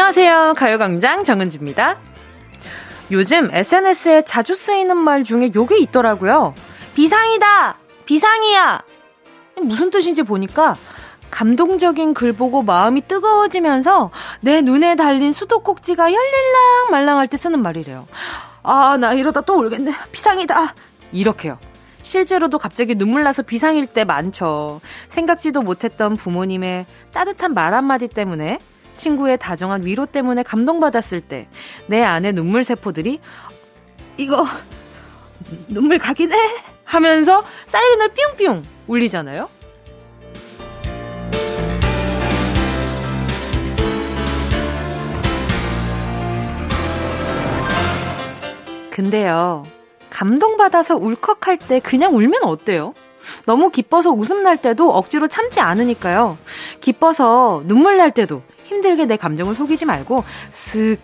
안녕하세요. 가요광장 정은지입니다. 요즘 SNS에 자주 쓰이는 말 중에 요게 있더라고요. 비상이다! 비상이야! 무슨 뜻인지 보니까 감동적인 글 보고 마음이 뜨거워지면서 내 눈에 달린 수도꼭지가 열릴랑 말랑할 때 쓰는 말이래요. 아, 나 이러다 또 울겠네. 비상이다. 이렇게요. 실제로도 갑자기 눈물 나서 비상일 때 많죠. 생각지도 못했던 부모님의 따뜻한 말 한마디 때문에 친구의 다정한 위로 때문에 감동받았을 때 내 안에 눈물 세포들이 이거 눈물 가긴 해 하면서 사이렌을 뿅뿅 울리잖아요. 근데요. 감동받아서 울컥할 때 그냥 울면 어때요? 너무 기뻐서 웃음 날 때도 억지로 참지 않으니까요. 기뻐서 눈물 날 때도 힘들게 내 감정을 속이지 말고 쓱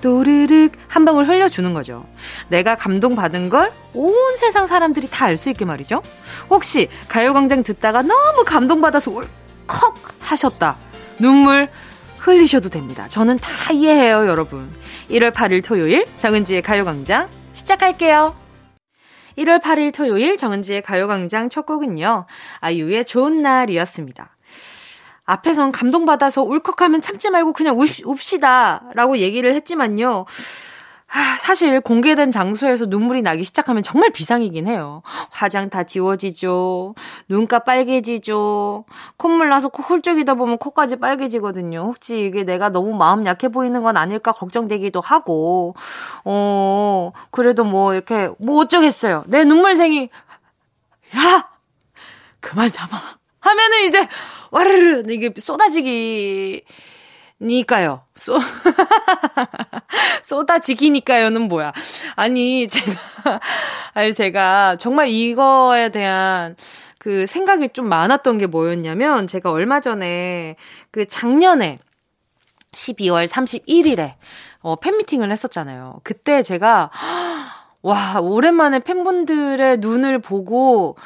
또르륵 한 방울 흘려주는 거죠. 내가 감동받은 걸 온 세상 사람들이 다 알 수 있게 말이죠. 혹시 가요광장 듣다가 너무 감동받아서 울컥 하셨다. 눈물 흘리셔도 됩니다. 저는 다 이해해요, 여러분. 1월 8일 토요일 정은지의 가요광장 시작할게요. 1월 8일 토요일 정은지의 가요광장 첫 곡은요. 아이유의 좋은 날이었습니다. 앞에선 감동받아서 울컥하면 참지 말고 그냥 웁시다 라고 얘기를 했지만요. 사실 공개된 장소에서 눈물이 나기 시작하면 정말 비상이긴 해요. 화장 다 지워지죠. 눈가 빨개지죠. 콧물 나서 코 훌쩍이다 보면 코까지 빨개지거든요. 혹시 이게 내가 너무 마음 약해 보이는 건 아닐까 걱정되기도 하고. 어, 그래도 뭐 이렇게 뭐 어쩌겠어요. 내 눈물생이 야! 그만 참아. 하면은 이제 와르르 이게 쏟아지기 니까요. 쏟, 쏟아지기니까요는 뭐야. 아니, 제가, 아니, 제가 정말 이거에 대한 그 생각이 좀 많았던 게 뭐였냐면, 제가 얼마 전에 그 작년에 12월 31일에 어, 팬미팅을 했었잖아요. 그때 제가, 와, 오랜만에 팬분들의 눈을 보고,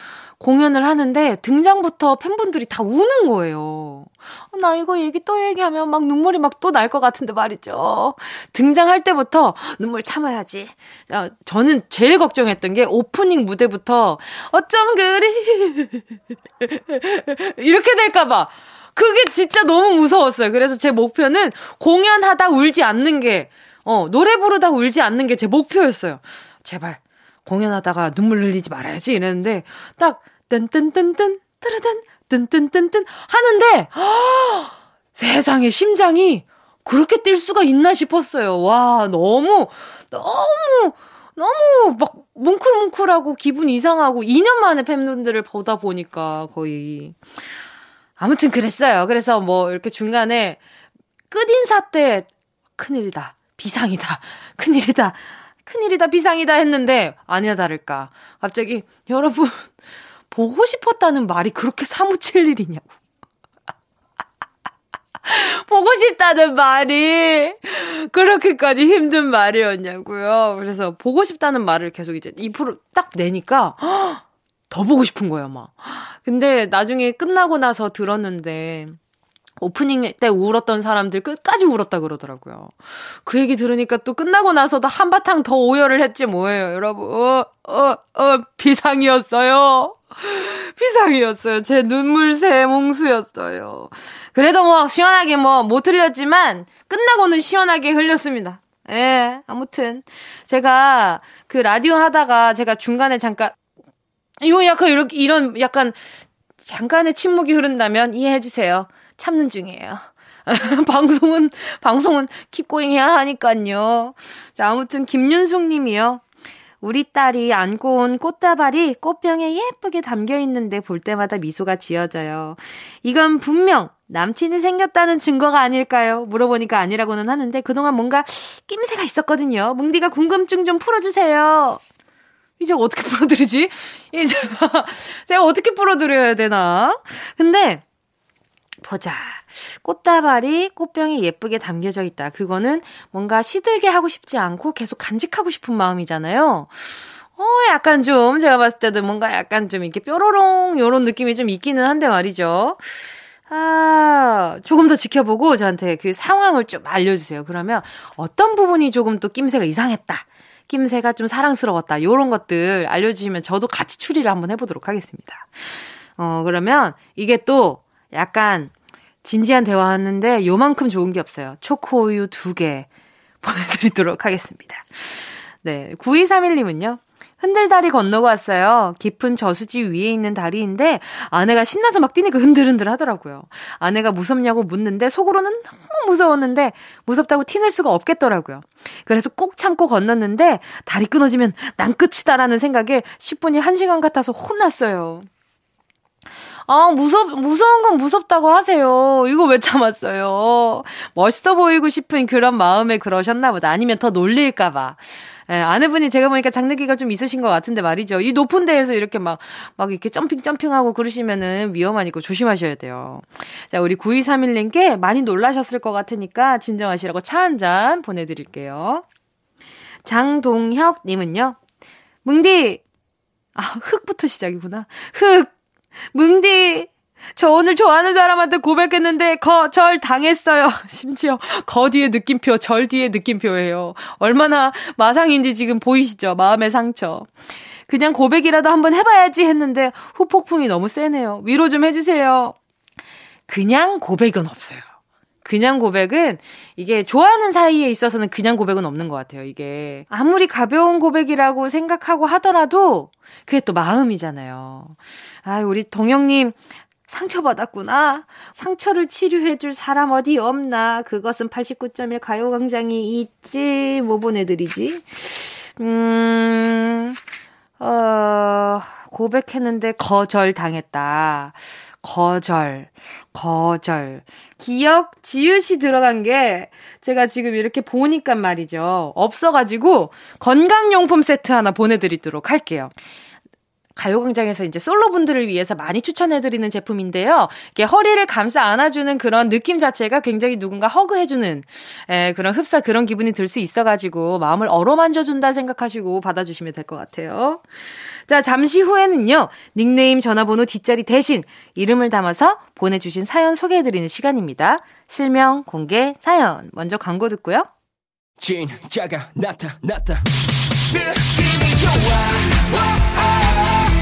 공연을 하는데 등장부터 팬분들이 다 우는 거예요. 어, 나 이거 얘기 또 얘기하면 막 눈물이 막 또 날 것 같은데 말이죠. 등장할 때부터 눈물 참아야지. 어, 저는 제일 걱정했던 게 오프닝 무대부터 어쩜 그리 이렇게 될까봐. 그게 진짜 너무 무서웠어요. 그래서 제 목표는 공연하다 울지 않는 게, 어, 노래 부르다 울지 않는 게 제 목표였어요. 제발, 공연하다가 눈물 흘리지 말아야지 이랬는데, 딱, 뜬뜬뜬뜬 따라단 뜬뜬뜬뜬 하는데 허, 세상에 심장이 그렇게 뛸 수가 있나 싶었어요. 와 너무 너무 너무 막 뭉클뭉클하고 기분 이상하고 2년 만에 팬분들을 보다 보니까 거의 아무튼 그랬어요. 그래서 뭐 이렇게 중간에 끝인사 때 큰일이다. 비상이다. 큰일이다. 큰일이다. 비상이다 했는데 아니나 다를까. 갑자기 여러분 보고 싶었다는 말이 그렇게 사무칠 일이냐고. 보고 싶다는 말이 그렇게까지 힘든 말이었냐고요. 그래서 보고 싶다는 말을 계속 이제 2%딱 내니까 더 보고 싶은 거예요, 막. 근데 나중에 끝나고 나서 들었는데 오프닝 때 울었던 사람들 끝까지 울었다 그러더라고요. 그 얘기 들으니까 또 끝나고 나서도 한바탕 더 오열을 했지 뭐예요, 여러분. 어, 어, 어, 비상이었어요. 비상이었어요. 제 눈물새 몽수였어요. 그래도 뭐 시원하게 뭐 못 흘렸지만 끝나고는 시원하게 흘렸습니다. 예, 아무튼 제가 그 라디오 하다가 제가 중간에 잠깐 이거 약간 이렇게 이런 약간 잠깐의 침묵이 흐른다면 이해해 주세요. 참는 중이에요. 방송은 방송은 킵고잉 해야 하니까요. 자, 아무튼 김윤숙 님이요. 우리 딸이 안고 온 꽃다발이 꽃병에 예쁘게 담겨 있는데 볼 때마다 미소가 지어져요. 이건 분명 남친이 생겼다는 증거가 아닐까요? 물어보니까 아니라고는 하는데 그동안 뭔가 낌새가 있었거든요. 뭉디가 궁금증 좀 풀어주세요. 이제 어떻게 풀어드리지? 이 제가, 제가 어떻게 풀어드려야 되나? 근데, 보자. 꽃다발이 꽃병에 예쁘게 담겨져 있다. 그거는 뭔가 시들게 하고 싶지 않고 계속 간직하고 싶은 마음이잖아요. 어, 약간 좀, 제가 봤을 때도 뭔가 약간 좀 이렇게 뾰로롱, 요런 느낌이 좀 있기는 한데 말이죠. 아, 조금 더 지켜보고 저한테 그 상황을 좀 알려주세요. 그러면 어떤 부분이 조금 또 낌새가 이상했다. 낌새가 좀 사랑스러웠다. 요런 것들 알려주시면 저도 같이 추리를 한번 해보도록 하겠습니다. 어, 그러면 이게 또 약간 진지한 대화였는데 요만큼 좋은 게 없어요. 초코우유 두 개 보내드리도록 하겠습니다. 네. 9231님은요. 흔들다리 건너고 왔어요. 깊은 저수지 위에 있는 다리인데 아내가 신나서 막 뛰니까 흔들흔들 하더라고요. 아내가 무섭냐고 묻는데 속으로는 너무 무서웠는데 무섭다고 티낼 수가 없겠더라고요. 그래서 꼭 참고 건넜는데 다리 끊어지면 난 끝이다라는 생각에 10분이 1시간 같아서 혼났어요. 아, 무섭, 무서운 건 무섭다고 하세요. 이거 왜 참았어요? 멋있어 보이고 싶은 그런 마음에 그러셨나 보다. 아니면 더 놀릴까봐. 예, 아내분이 제가 보니까 장르기가 좀 있으신 것 같은데 말이죠. 이 높은 데에서 이렇게 막, 막 이렇게 점핑 점핑하고 그러시면은 위험하니까 조심하셔야 돼요. 자, 우리 9231님께 많이 놀라셨을 것 같으니까 진정하시라고 차 한 잔 보내드릴게요. 장동혁님은요, 뭉디! 아, 흑부터 시작이구나. 흑! 뭉디! 저 오늘 좋아하는 사람한테 고백했는데 거 절 당했어요. 심지어 거 뒤에 느낌표, 절 뒤에 느낌표예요. 얼마나 마상인지 지금 보이시죠? 마음의 상처. 그냥 고백이라도 한번 해봐야지 했는데 후폭풍이 너무 세네요. 위로 좀 해주세요. 그냥 고백은 없어요. 그냥 고백은 이게 좋아하는 사이에 있어서는 그냥 고백은 없는 것 같아요. 이게 아무리 가벼운 고백이라고 생각하고 하더라도 그게 또 마음이잖아요. 아, 우리 동영님 상처받았구나. 상처를 치료해줄 사람 어디 없나. 그것은 89.1 가요광장이 있지. 뭐 보내드리지? 음, 어, 고백했는데 거절 당했다. 거절, 거절. 기억, 지읒이 들어간 게 제가 지금 이렇게 보니까 말이죠. 없어가지고 건강용품 세트 하나 보내드리도록 할게요. 가요광장에서 이제 솔로분들을 위해서 많이 추천해드리는 제품인데요. 이게 허리를 감싸 안아주는 그런 느낌 자체가 굉장히 누군가 허그해주는 에, 그런 흡사 그런 기분이 들 수 있어가지고 마음을 어루만져준다 생각하시고 받아주시면 될 것 같아요. 자, 잠시 후에는요, 닉네임 전화번호 뒷자리 대신 이름을 담아서 보내주신 사연 소개해드리는 시간입니다. 실명, 공개, 사연. 먼저 광고 듣고요. 진짜가 나타났다. 느낌이 좋아.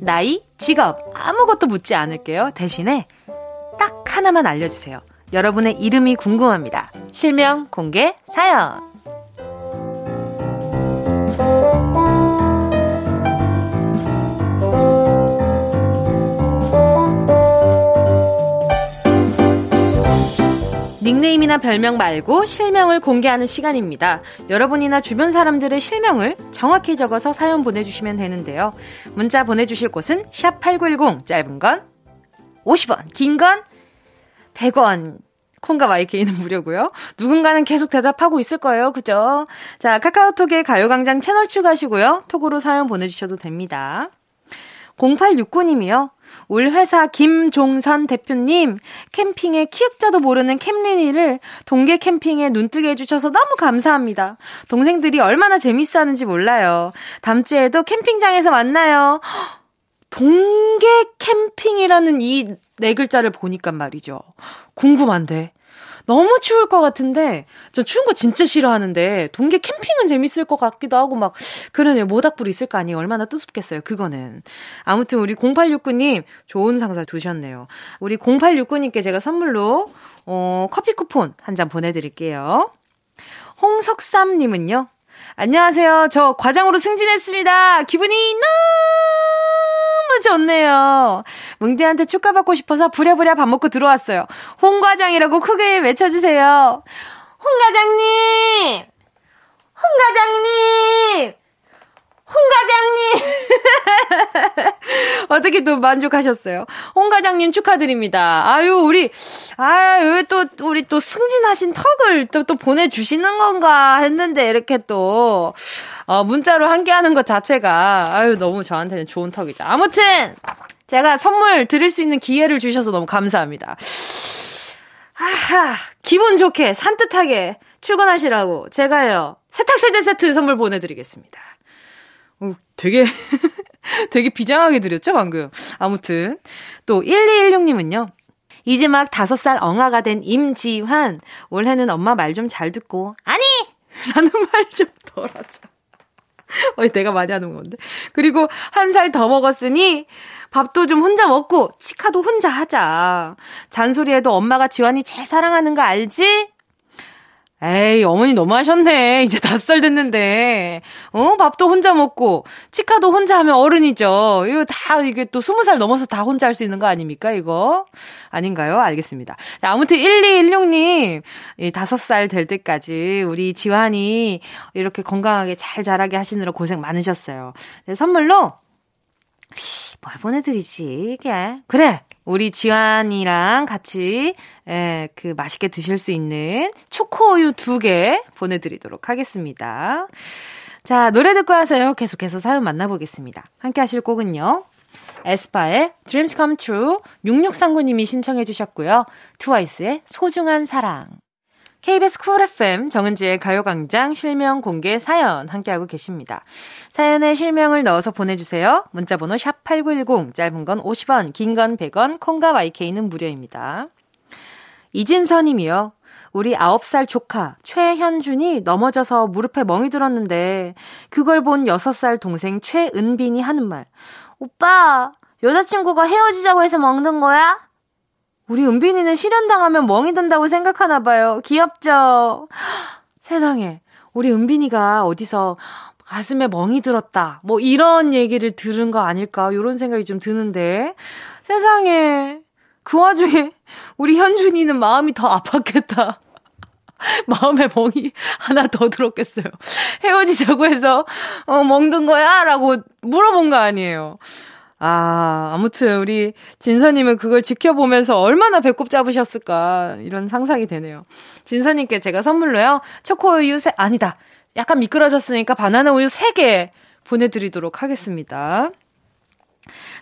나이, 직업 아무것도 묻지 않을게요. 대신에 딱 하나만 알려주세요. 여러분의 이름이 궁금합니다. 실명, 공개, 사연. 닉네임이나 별명 말고 실명을 공개하는 시간입니다. 여러분이나 주변 사람들의 실명을 정확히 적어서 사연 보내주시면 되는데요. 문자 보내주실 곳은 샵8910, 짧은 건 50원, 긴 건 100원. 콩과 마이케이는 무료고요. 누군가는 계속 대답하고 있을 거예요. 그죠? 자, 카카오톡에 가요광장 채널 추가하시고요. 톡으로 사연 보내주셔도 됩니다. 0869님이요. 울 회사 김종선 대표님, 캠핑에 키읔자도 모르는 캠린이를 동계 캠핑에 눈뜨게 해주셔서 너무 감사합니다. 동생들이 얼마나 재밌어 하는지 몰라요. 다음 주에도 캠핑장에서 만나요. 동계 캠핑이라는 이 네 글자를 보니까 말이죠. 궁금한데. 너무 추울 것 같은데, 저 추운 거 진짜 싫어하는데, 동계 캠핑은 재밌을 것 같기도 하고, 막, 그러네요. 모닥불 있을 거 아니에요. 얼마나 뜨습겠어요. 그거는. 아무튼 우리 0869님, 좋은 상사 두셨네요. 우리 0869님께 제가 선물로, 어, 커피 쿠폰 한 잔 보내드릴게요. 홍석삼님은요, 안녕하세요. 저 과장으로 승진했습니다. 기분이 너무 좋네요. 뭉디한테 축하받고 싶어서 부랴부랴 밥 먹고 들어왔어요. 홍 과장이라고 크게 외쳐주세요. 홍 과장님! 홍 과장님! 홍 과장님! 어떻게 또 만족하셨어요? 홍 과장님 축하드립니다. 아유, 우리, 아유, 또, 우리 또 승진하신 턱을 또, 또 보내주시는 건가 했는데, 이렇게 또, 어, 문자로 함께 하는 것 자체가, 아유, 너무 저한테는 좋은 턱이죠. 아무튼, 제가 선물 드릴 수 있는 기회를 주셔서 너무 감사합니다. 아하, 기분 좋게, 산뜻하게 출근하시라고 제가요, 세탁 세제 세트 선물 보내드리겠습니다. 어, 되게, 되게 비장하게 드렸죠, 방금. 아무튼. 또, 1216님은요. 이제 막 다섯 살 엉아가 된 임지환. 올해는 엄마 말 좀 잘 듣고, 아니! 라는 말 좀 덜하자. 어, 내가 많이 하는 건데. 그리고 한 살 더 먹었으니, 밥도 좀 혼자 먹고, 치카도 혼자 하자. 잔소리해도 엄마가 지환이 제일 사랑하는 거 알지? 에이, 어머니 너무하셨네. 이제 다섯 살 됐는데. 어, 밥도 혼자 먹고, 치카도 혼자 하면 어른이죠. 이거 다, 이게 또 스무 살 넘어서 다 혼자 할 수 있는 거 아닙니까, 이거? 아닌가요? 알겠습니다. 자, 아무튼 1216님, 이 다섯 살 될 때까지 우리 지환이 이렇게 건강하게 잘 자라게 하시느라 고생 많으셨어요. 네, 선물로, 뭘 보내드리지, 이게. 그래! 우리 지환이랑 같이 에, 그 맛있게 드실 수 있는 초코우유 두 개 보내드리도록 하겠습니다. 자, 노래 듣고 와서요. 계속해서 사연 만나보겠습니다. 함께 하실 곡은요. 에스파의 Dreams Come True 6639님이 신청해 주셨고요. 트와이스의 소중한 사랑. KBS 쿨 FM 정은지의 가요광장 실명 공개 사연 함께하고 계십니다. 사연에 실명을 넣어서 보내주세요. 문자번호 샵8910 짧은 건 50원 긴 건 100원 콩과 YK는 무료입니다. 이진서님이요. 우리 9살 조카 최현준이 넘어져서 무릎에 멍이 들었는데 그걸 본 6살 동생 최은빈이 하는 말. 오빠 여자친구가 헤어지자고 해서 먹는 거야? 우리 은빈이는 실현당하면 멍이 든다고 생각하나 봐요. 귀엽죠? 세상에. 우리 은빈이가 어디서 가슴에 멍이 들었다. 뭐 이런 얘기를 들은 거 아닐까? 이런 생각이 좀 드는데. 세상에. 그 와중에 우리 현준이는 마음이 더 아팠겠다. 마음에 멍이 하나 더 들었겠어요. 헤어지자고 해서, 어, 멍든 거야? 라고 물어본 거 아니에요. 아, 아무튼 우리 진서님은 그걸 지켜보면서 얼마나 배꼽 잡으셨을까 이런 상상이 되네요. 진서님께 제가 선물로요 초코우유 세 아니다 약간 미끄러졌으니까 바나나 우유 3개 보내드리도록 하겠습니다.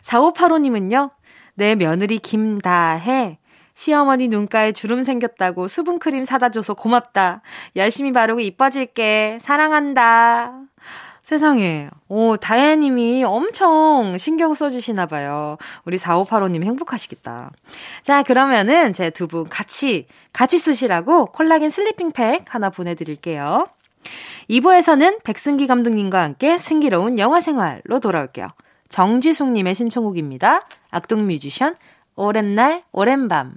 4585님은요 내 며느리 김다해 시어머니 눈가에 주름 생겼다고 수분크림 사다 줘서 고맙다. 열심히 바르고 이뻐질게. 사랑한다. 세상에. 오, 다혜님이 엄청 신경 써주시나 봐요. 우리 4585님 행복하시겠다. 자, 그러면은 제 두 분 같이, 같이 쓰시라고 콜라겐 sleeping 팩 하나 보내드릴게요. 2부에서는 백승기 감독님과 함께 승기로운 영화 생활로 돌아올게요. 정지숙님의 신청곡입니다. 악동 뮤지션, 오랜 날, 오랜 밤.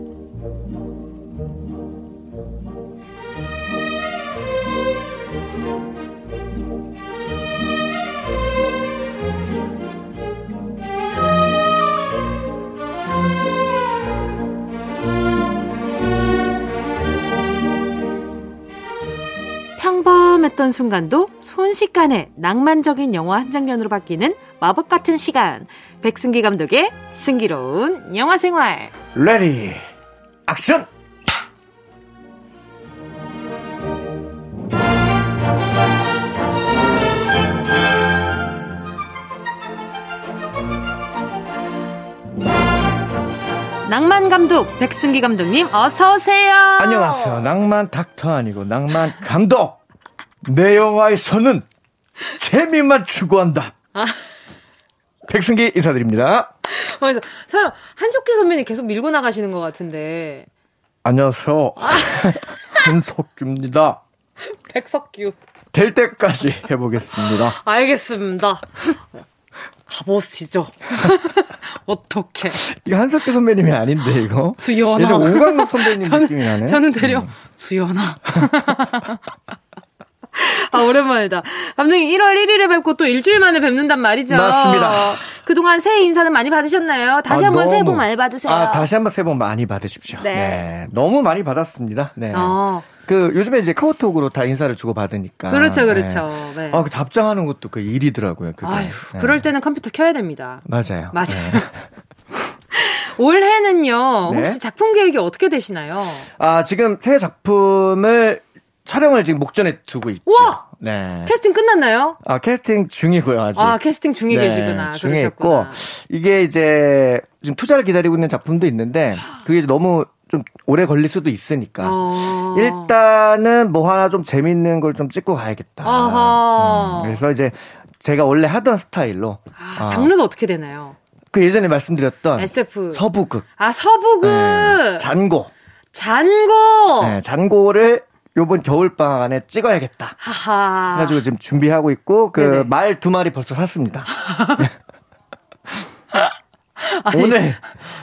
평범했던 순간도 순식간에 낭만적인 영화 한 장면으로 바뀌는 마법 같은 시간. 백승기 감독의 승기로운 영화 생활. Ready, action! 낭만 감독 백승기 감독님 어서 오세요. 안녕하세요. 낭만 닥터 아니고 낭만 감독. 내 영화에서는 재미만 추구한다. 아. 백승기 인사드립니다. 그래서 한석규 선배님 계속 밀고 나가시는 것 같은데. 안녕하세요. 아. 한석규입니다. 백석규. 될 때까지 해보겠습니다. 알겠습니다. 가보시죠. 어떻게? 이거 한석규 선배님이 아닌데 이거. 수연아. 예전 오광록 선배님 저는, 느낌이 나네. 저는 되려 음. 수연아. 아, 오랜만이다. 감독님 1월 1일에 뵙고 또 일주일 만에 뵙는단 말이죠. 맞습니다. 그동안 새해 인사는 많이 받으셨나요? 다시 아, 한번 너무, 새해 복 많이 받으세요. 아, 다시 한번 새해 복 많이 받으십시오. 네. 네. 너무 많이 받았습니다. 네. 어. 그 요즘에 이제 카카오톡으로 다 인사를 주고 받으니까. 그렇죠, 그렇죠. 네. 아, 그 답장하는 것도 그 일이더라고요. 그게. 아유, 네. 그럴 때는 컴퓨터 켜야 됩니다. 맞아요. 맞아요. 네. 올해는요, 네. 혹시 작품 계획이 어떻게 되시나요? 아, 지금 새 작품을 촬영을 지금 목전에 두고 있죠. 우와! 네. 캐스팅 끝났나요? 아, 캐스팅 중이고요, 아직. 아, 캐스팅 중에 네, 계시구나. 중에 그러셨구나. 있고, 이게 이제 지금 투자를 기다리고 있는 작품도 있는데, 그게 너무 좀 오래 걸릴 수도 있으니까. 어. 일단은 뭐 하나 좀 재밌는 걸 좀 찍고 가야겠다. 아하. 음, 그래서 이제 제가 원래 하던 스타일로. 아, 어, 장르가 어떻게 되나요? 그 예전에 말씀드렸던 SF. 서부극. 아, 서부극. 네, 잔고. 잔고. 네, 잔고를 요번 겨울방학 안에 찍어야겠다. 하하. 해가지고 지금 준비하고 있고, 그. 말 두 마리 벌써 샀습니다. 오늘,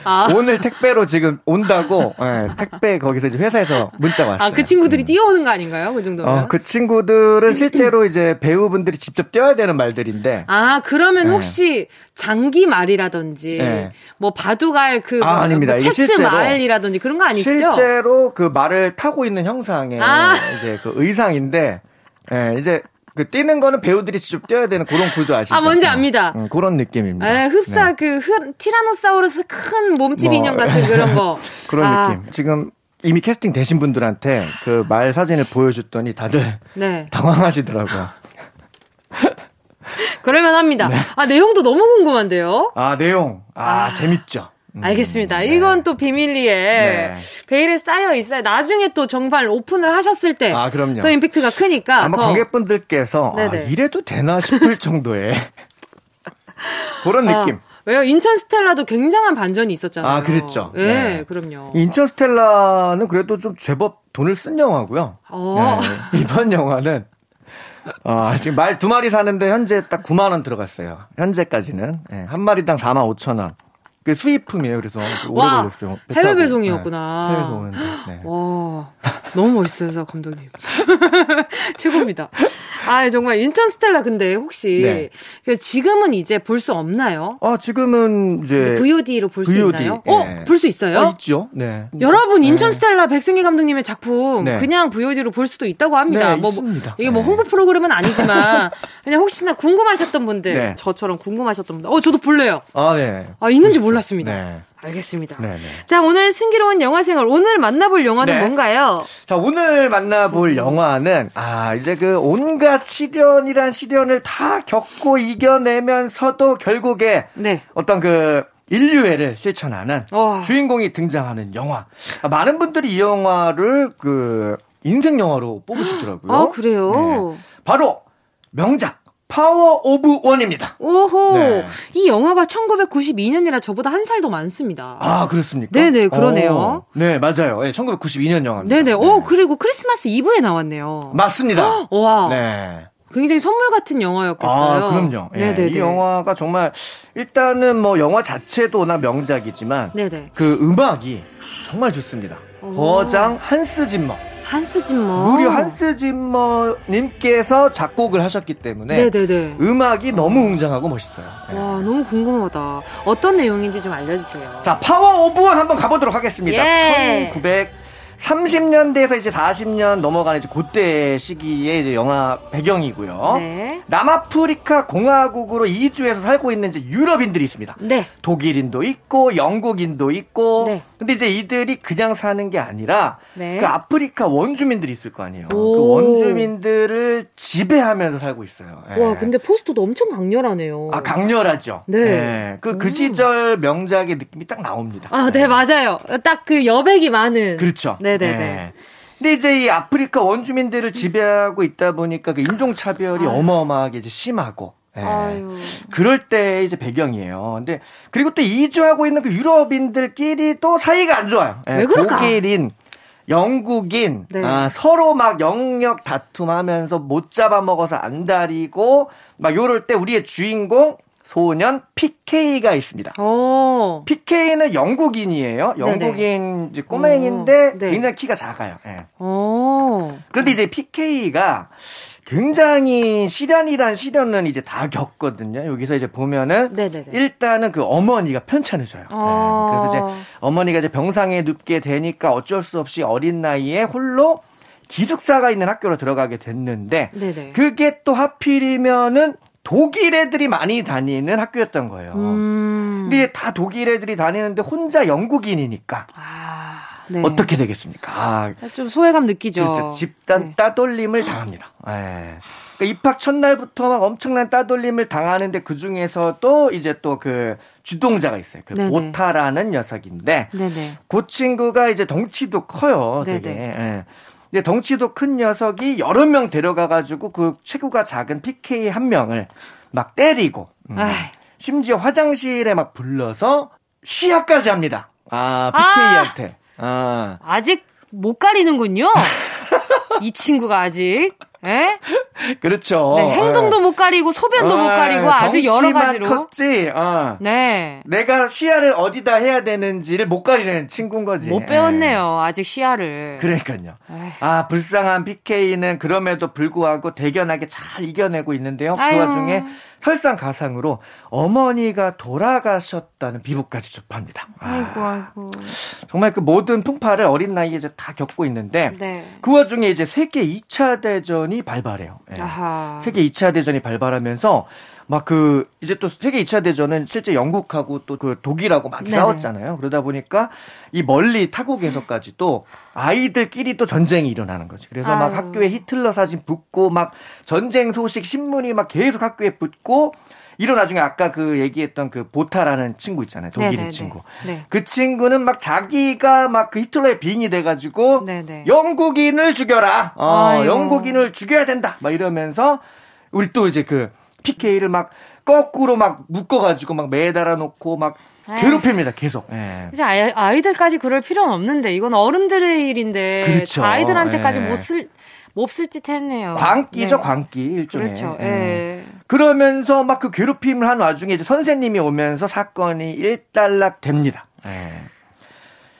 아. 오늘 택배로 지금 온다고, 예, 택배 거기서 이제 회사에서 문자가 왔어요. 아, 그 친구들이 뛰어오는 거 아닌가요? 그 정도면? 어, 그 친구들은 실제로 이제 배우분들이 직접 뛰어야 되는 말들인데, 아, 그러면 네. 혹시 장기 말이라든지, 네. 뭐 바둑알 그, 아, 뭐, 아닙니다. 뭐 체스 말이라든지 그런 거 아니시죠? 실제로 그 말을 타고 있는 형상의 아. 이제 그 의상인데, 예, 이제 그 뛰는 거는 배우들이 직접 뛰어야 되는 그런 구조 아시죠? 아, 뭔지 압니다. 음, 그런 느낌입니다. 에, 흡사 네. 그 흐, 티라노사우루스 큰 몸집 뭐, 인형 같은 그런 거. 그런 아, 느낌. 지금 이미 캐스팅 되신 분들한테 그 말 사진을 보여줬더니 다들 네. 당황하시더라고요. 그럴만 합니다. 네. 아, 내용도 너무 궁금한데요? 아, 내용. 아, 아. 재밌죠. 음, 알겠습니다. 네. 이건 또 비밀리에 네. 베일에 쌓여 있어요. 나중에 또 정말 오픈을 하셨을 때더 아, 그럼요. 임팩트가 크니까 아마 더 관객분들께서 아. 이래도 되나 싶을 정도의 그런 아, 느낌. 왜요? 인천 스텔라도 굉장한 반전이 있었잖아요. 아, 그랬죠. 예, 네. 그럼요. 인터스텔라는 그래도 좀 제법 돈을 쓴 영화고요. 어. 네, 이번 영화는 어, 지금 말 두 마리 사는데 현재 딱 9만 원 들어갔어요. 현재까지는 네, 한 마리당 4만 5천 원. 그 수입품이에요. 그래서 오래 와, 걸렸어요. 배 해외. 배송이었구나. 네, 해외에서 오는데. 네. 와, 너무 멋있어요, 감독님. 최고입니다. 아, 정말 인천 스텔라 근데 혹시 네. 그 지금은 이제 볼 수 없나요? 아, 지금은 이제 VOD로 볼 수 있나요? 예. 어, 볼 수 있어요? 어, 있죠. 네. 여러분 인천 네. 스텔라 백승희 감독님의 작품 네. 그냥 VOD로 볼 수도 있다고 합니다. 네, 뭐, 뭐 있습니다. 이게 뭐 네. 홍보 프로그램은 아니지만 그냥 혹시나 궁금하셨던 분들 네. 저처럼 궁금하셨던 분들 어 저도 볼래요. 아, 네. 아 있는지 몰랐습니다. 네. 알겠습니다. 네, 네. 자 오늘 승기로운 영화 생활 오늘 만나볼 영화는 네. 뭔가요? 자, 오늘 만나볼 영화는, 아, 이제 그 온갖 시련이란 시련을 다 겪고 이겨내면서도 결국에 네. 어떤 그 인류애를 실천하는 와. 주인공이 등장하는 영화. 아, 많은 분들이 이 영화를 그 인생 영화로 뽑으시더라고요. 아 그래요. 네. 바로 명작 Power of One입니다. 오호 네. 이 영화가 1992년이라 저보다 한 살 더 많습니다. 아, 그렇습니까? 네네, 그러네요. 어, 네, 맞아요. 네, 1992년 영화입니다. 네네. 네. 오 그리고 크리스마스 이브에 나왔네요. 맞습니다. 와. 네. 굉장히 선물 같은 영화였겠어요. 아, 그럼요. 예, 네네네. 이 영화가 정말 일단은 뭐 영화 자체도 워낙 명작이지만 네네. 그 음악이 정말 좋습니다. 오. 거장 한스 짐머. 한스 짐머. 무려 한스 짐머님께서 작곡을 하셨기 때문에 네네네. 음악이 너무 웅장하고 멋있어요. 예. 와 너무 궁금하다. 어떤 내용인지 좀 알려주세요. 자, Power of One 한번 가보도록 하겠습니다. 예. 1930년대에서 이제 40년 넘어가는 이제 그때 시기의 이제 영화 배경이고요. 네. 남아프리카 공화국으로 이주해서 살고 있는 이제 유럽인들이 있습니다. 네. 독일인도 있고 영국인도 있고 네. 근데 이제 이들이 그냥 사는 게 아니라 네. 그 아프리카 원주민들이 있을 거 아니에요. 오. 그 원주민들을 지배하면서 살고 있어요. 예. 와 근데 포스터도 엄청 강렬하네요. 아 강렬하죠. 네. 예. 그, 그 음. 시절 명작의 느낌이 딱 나옵니다. 아, 네, 예. 맞아요. 딱 그 여백이 많은. 그렇죠. 네 네네. 예. 근데 이제 이 아프리카 원주민들을 지배하고 있다 보니까 그 인종차별이 아유. 어마어마하게 이제 심하고. 예. 아유. 그럴 때 이제 배경이에요. 근데 그리고 또 이주하고 있는 그 유럽인들끼리 또 사이가 안 좋아요. 예, 왜 그럴까? 독일인, 영국인 네. 아, 서로 막 영역 다툼하면서 못 잡아먹어서 안달이고 막 요럴 때 우리의 주인공 소년 PK가 있습니다. 오. PK는 영국인이에요. 영국인 이제 꼬맹인데 네. 굉장히 키가 작아요. 네. 그런데 이제 PK가 굉장히 시련이란 시련은 이제 다 겪거든요. 여기서 이제 보면은 네네네. 일단은 그 어머니가 편찮으셔요. 어. 네. 그래서 이제 어머니가 이제 병상에 눕게 되니까 어쩔 수 없이 어린 나이에 홀로 기숙사가 있는 학교로 들어가게 됐는데 네네. 그게 또 하필이면은 독일 애들이 많이 다니는 학교였던 거예요. 음. 근데 다 독일 애들이 다니는데 혼자 영국인이니까. 아. 네. 어떻게 되겠습니까? 아, 좀 소외감 느끼죠. 그렇죠. 집단 네. 따돌림을 당합니다. 네. 그러니까 입학 첫날부터 막 엄청난 따돌림을 당하는데 그 중에서도 이제 또 그 주동자가 있어요. 그 네네. 보타라는 녀석인데 네네. 그 친구가 이제 덩치도 커요. 되게. 예. 근데 덩치도 큰 녀석이 여러 명 데려가가지고 그 체구가 작은 PK 한 명을 막 때리고 음. 심지어 화장실에 막 불러서 쉬야까지 합니다. 아 PK한테. 아. 아. 아직 못 가리는군요. 이 친구가 아직. 에? 그렇죠. 네, 행동도 에. 못 가리고 소변도 아, 못 가리고 아주 여러 가지로. 컸지. 어. 네. 내가 시야를 어디다 해야 되는지를 못 가리는 친구인 거지. 못 배웠네요. 에. 아직 시야를. 그러니까요. 에이. 아 불쌍한 PK는 그럼에도 불구하고 대견하게 잘 이겨내고 있는데요. 그 아유. 그 와중에 설상가상으로 어머니가 돌아가셨다는 비보까지 접합니다. 아, 아이고 아이고. 정말 그 모든 풍파를 어린 나이에 이제 다 겪고 있는데 네. 그 와중에 이제 세계 2차 대전 이 발발해요. 네. 세계 2차 대전이 발발하면서 막 그 이제 또 세계 2차 대전은 실제 영국하고 또 그 독일하고 막 네네. 싸웠잖아요. 그러다 보니까 이 멀리 타국에서까지도 아이들끼리 또 전쟁이 일어나는 거지. 그래서 아유. 막 학교에 히틀러 사진 붙고 막 전쟁 소식 신문이 막 계속 학교에 붙고 이런 나중에 아까 그 얘기했던 그 보타라는 친구 있잖아요. 독일인 네네네. 친구. 네. 그 친구는 막 자기가 막 그 히틀러의 빙이 돼가지고 네네. 영국인을 죽여라. 어, 영국인을 죽여야 된다. 막 이러면서 우리 또 이제 그 PK를 막 거꾸로 막 묶어가지고 막 매달아 놓고 막 괴롭힙니다, 계속. 예. 이제 아이 들까지 그럴 필요는 없는데, 이건 어른들의 일인데, 그렇죠. 아이들한테까지 예. 못 쓸, 몹쓸 짓 했네요. 광기죠, 네. 광기, 일종의. 그렇죠, 예. 예. 그러면서 막 그 괴롭힘을 한 와중에 이제 선생님이 오면서 사건이 일단락 됩니다. 예.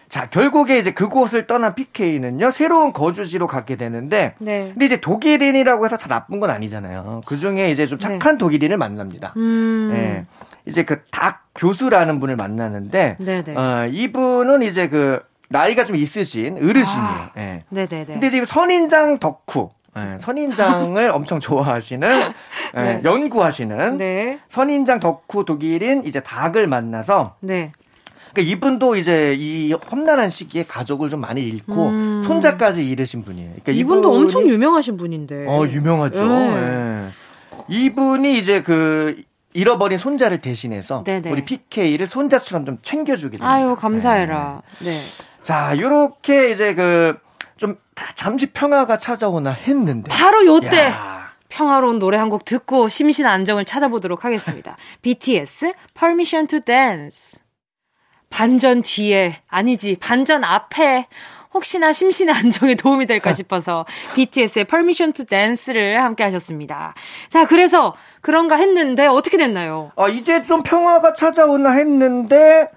자, 결국에 이제 그곳을 떠난 PK는요, 새로운 거주지로 가게 되는데, 네. 근데 이제 독일인이라고 해서 다 나쁜 건 아니잖아요. 그 중에 이제 좀 착한 네. 독일인을 만납니다. 음. 네. 이제 그닥 교수라는 분을 만나는데, 네네. 네. 어, 이분은 이제 그, 나이가 좀 있으신 어르신이에요. 아. 네. 네네네. 근데 지금 선인장 덕후, 네, 선인장을 엄청 좋아하시는 네. 연구하시는 네. 선인장 덕후 독일인 이제 닭을 만나서 네. 그러니까 이분도 이제 이 험난한 시기에 가족을 좀 많이 잃고 음. 손자까지 잃으신 분이에요. 그러니까 이분도 이분이, 엄청 유명하신 분인데. 어, 유명하죠. 네. 네. 이분이 이제 그 잃어버린 손자를 대신해서 네네. 우리 PK를 손자처럼 좀 챙겨주게 됩니다. 아유 감사해라. 네. 네. 자, 요렇게 이제 그 좀 잠시 평화가 찾아오나 했는데 바로 요때 야. 평화로운 노래 한 곡 듣고 심신 안정을 찾아보도록 하겠습니다. BTS Permission to Dance. 반전 뒤에, 아니지, 반전 앞에, 혹시나 심신의 안정에 도움이 될까 싶어서 BTS의 Permission to Dance를 함께 하셨습니다. 자, 그래서 그런가 했는데 어떻게 됐나요? 어, 이제 좀 평화가 찾아오나 했는데,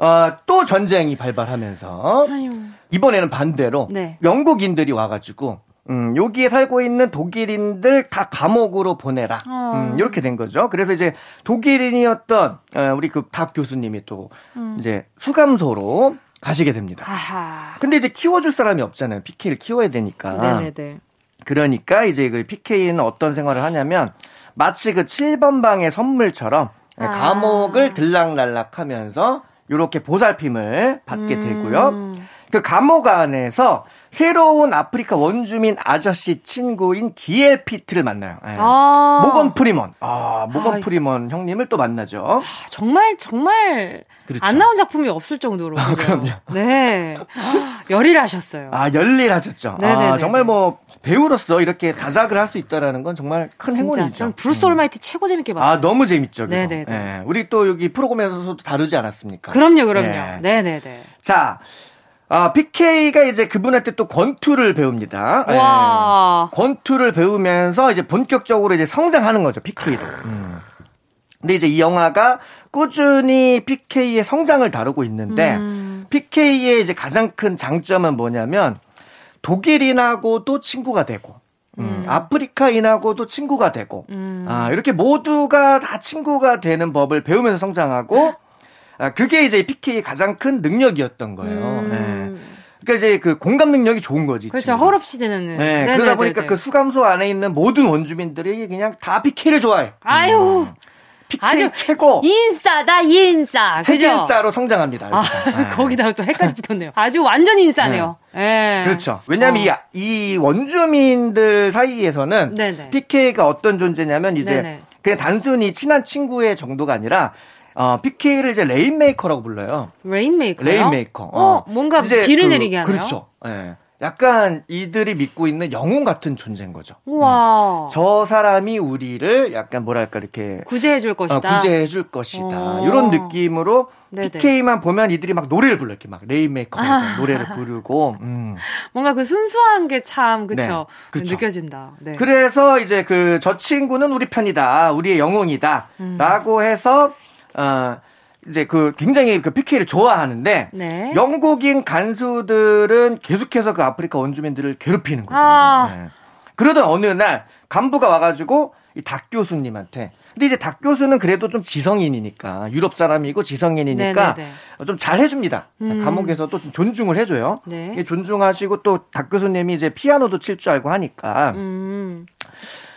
어, 또 전쟁이 발발하면서, 아유. 이번에는 반대로 네. 영국인들이 와가지고, 음, 여기에 살고 있는 독일인들 다 감옥으로 보내라. 어. 음, 이렇게 된 거죠. 그래서 이제 독일인이었던 어, 우리 그 박 교수님이 또 음. 이제 수감소로 가시게 됩니다. 아하. 근데 이제 키워줄 사람이 없잖아요. PK를 키워야 되니까. 네네네. 그러니까 이제 그 PK는 어떤 생활을 하냐면 마치 그 7번 방의 선물처럼 아. 감옥을 들락날락 하면서 이렇게 보살핌을 받게 음. 되고요. 그 감옥 안에서 새로운 아프리카 원주민 아저씨 친구인 기엘 피트를 만나요. 네. 아~ 모건 프리먼. 아, 모건 아, 프리먼 형님을 또 만나죠. 아, 정말, 정말. 그렇죠. 안 나온 작품이 없을 정도로. 아, 그럼요. 네. 열일하셨어요. 아, 열일하셨죠. 아, 정말 뭐, 배우로서 이렇게 다작을 할 수 있다라는 건 정말 큰 행운이죠. 전 Bruce Almighty 음. 최고 재밌게 봤어요. 아, 너무 재밌죠. 네네. 네. 우리 또 여기 프로그램에서도 다루지 않았습니까? 그럼요, 그럼요. 네. 네네네. 자, 아, PK가 이제 그분한테 또 권투를 배웁니다. 와. 네. 권투를 배우면서 이제 본격적으로 이제 성장하는 거죠, PK도. 음. 근데 이제 이 영화가 꾸준히 PK의 성장을 다루고 있는데, 음. PK의 이제 가장 큰 장점은 뭐냐면, 독일인하고도 친구가 되고, 음, 음. 아프리카인하고도 친구가 되고, 음. 아, 이렇게 모두가 다 친구가 되는 법을 배우면서 성장하고, 아, 그게 이제 PK의 가장 큰 능력이었던 거예요. 음. 네. 그러니까 이제 그 공감 능력이 좋은 거지. 그렇죠. 헐없이 되는. 네. 네네네네. 그러다 네, 보니까 네, 그 수감소 안에 있는 모든 원주민들이 그냥 다 PK를 좋아해. 아유. 음. PK 아주 최고. 인싸다, 인싸. 그죠? 핵인싸로 성장합니다. 아, 네. 거기다가 또 핵까지 붙었네요. 아주 완전 인싸네요. 네. 네. 그렇죠. 왜냐하면 어. 이, 이 원주민들 사이에서는 네네. PK가 어떤 존재냐면 이제 네네. 그냥 단순히 친한 친구의 정도가 아니라 어, PK를 이제 rainmaker라고 불러요. Rainmaker요? Rainmaker. 어, 어 뭔가 비를 그, 내리게 하나요? 그렇죠. 예. 네. 약간 이들이 믿고 있는 영웅 같은 존재인 거죠. 와. 음. 저 사람이 우리를 약간 뭐랄까 이렇게 구제해 줄 것이다. 어, 구제해 줄 것이다. 어. 이런 느낌으로 네네. PK만 보면 이들이 막 노래를 불러 이렇게 막 rainmaker 아. 노래를 부르고 음. 뭔가 그 순수한 게 참 그쵸 네. 느껴진다. 네. 그래서 이제 그 저 친구는 우리 편이다. 우리의 영웅이다라고 음. 해서 어 이제 그 굉장히 그 PK를 좋아하는데 네. 영국인 간수들은 계속해서 그 아프리카 원주민들을 괴롭히는 거죠. 아. 네. 그러던 어느 날 간부가 와가지고 이박 교수님한테 근데 이제 박 교수는 그래도 좀 지성인이니까 유럽 사람이고 지성인이니까 네네네. 좀 잘 해줍니다. 음. 감옥에서도 좀 존중을 해줘요. 네. 존중하시고 또박 교수님이 이제 피아노도 칠 줄 알고 하니까. 음.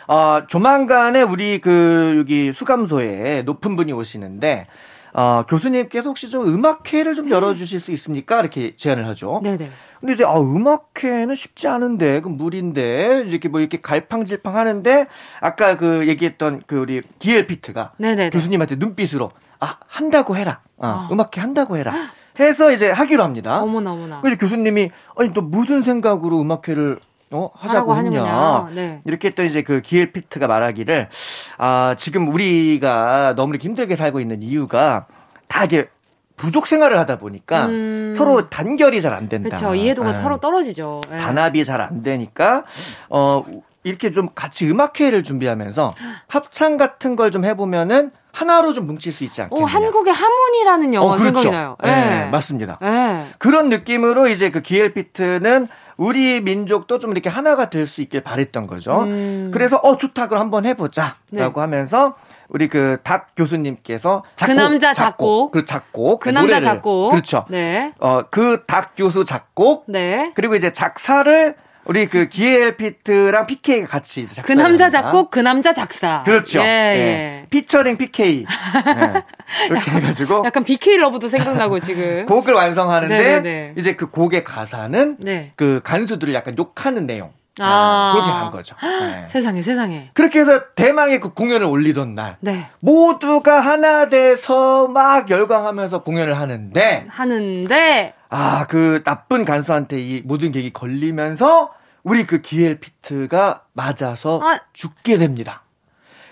어, 조만간에 우리 그 여기 수감소에 높은 분이 오시는데 어, 교수님께서 혹시 좀 음악회를 좀 열어주실 수 있습니까? 이렇게 제안을 하죠. 네네. 근데 이제, 아, 음악회는 쉽지 않은데, 그 물인데, 이렇게 뭐 이렇게 갈팡질팡 하는데, 아까 그 얘기했던 그 우리 디엘 피트가 네네네. 교수님한테 눈빛으로, 아, 한다고 해라. 어, 아. 음악회 한다고 해라. 해서 이제 하기로 합니다. 어머나, 어머나. 그래서 교수님이, 아니, 또 무슨 생각으로 음악회를 어, 하자고 했냐. 네. 이렇게 또 이제 그 기엘 피트가 말하기를, 아, 지금 우리가 너무 이렇게 힘들게 살고 있는 이유가 다 이게 부족 생활을 하다 보니까 음. 서로 단결이 잘 안 된다. 그렇죠. 이해도가 네. 서로 떨어지죠. 네. 단합이 잘 안 되니까 어 이렇게 좀 같이 음악회를 준비하면서 합창 같은 걸 좀 해보면은 하나로 좀 뭉칠 수 있지 않겠냐. 어, 한국의 하모니라는 영화 어, 그렇죠. 생각이 나요. 네, 네. 맞습니다. 네. 그런 느낌으로 이제 그 기엘 피트는 우리 민족도 좀 이렇게 하나가 될 수 있길 바랬던 거죠. 음. 그래서 어 좋다 그럼 한번 해보자라고 네. 하면서 우리 그닥 교수님께서 작곡, 그 남자 작곡, 그 작곡 그, 그 남자 작곡 그렇죠. 네. 어그 닥 교수 작곡 네. 그리고 이제 작사를 우리 그 기엘 피트랑 PK가 같이 그 남자 작곡, 그 남자 작사. 그렇죠. 예, 예. 예. 피처링 PK. 예. 이렇게 해가지고. 약간 BK 러브도 생각나고 지금. 곡을 완성하는데 네네네. 네, 네. 이제 그 곡의 가사는 네. 그 간수들을 약간 욕하는 내용. 아. 그렇게 한 거죠. 네. 세상에, 세상에. 그렇게 해서 대망의 그 공연을 올리던 날. 네. 모두가 하나 돼서 막 열광하면서 공연을 하는데. 하는데. 아, 그 나쁜 간수한테 이 모든 계획이 걸리면서 우리 그 기엘 피트가 맞아서 아. 죽게 됩니다.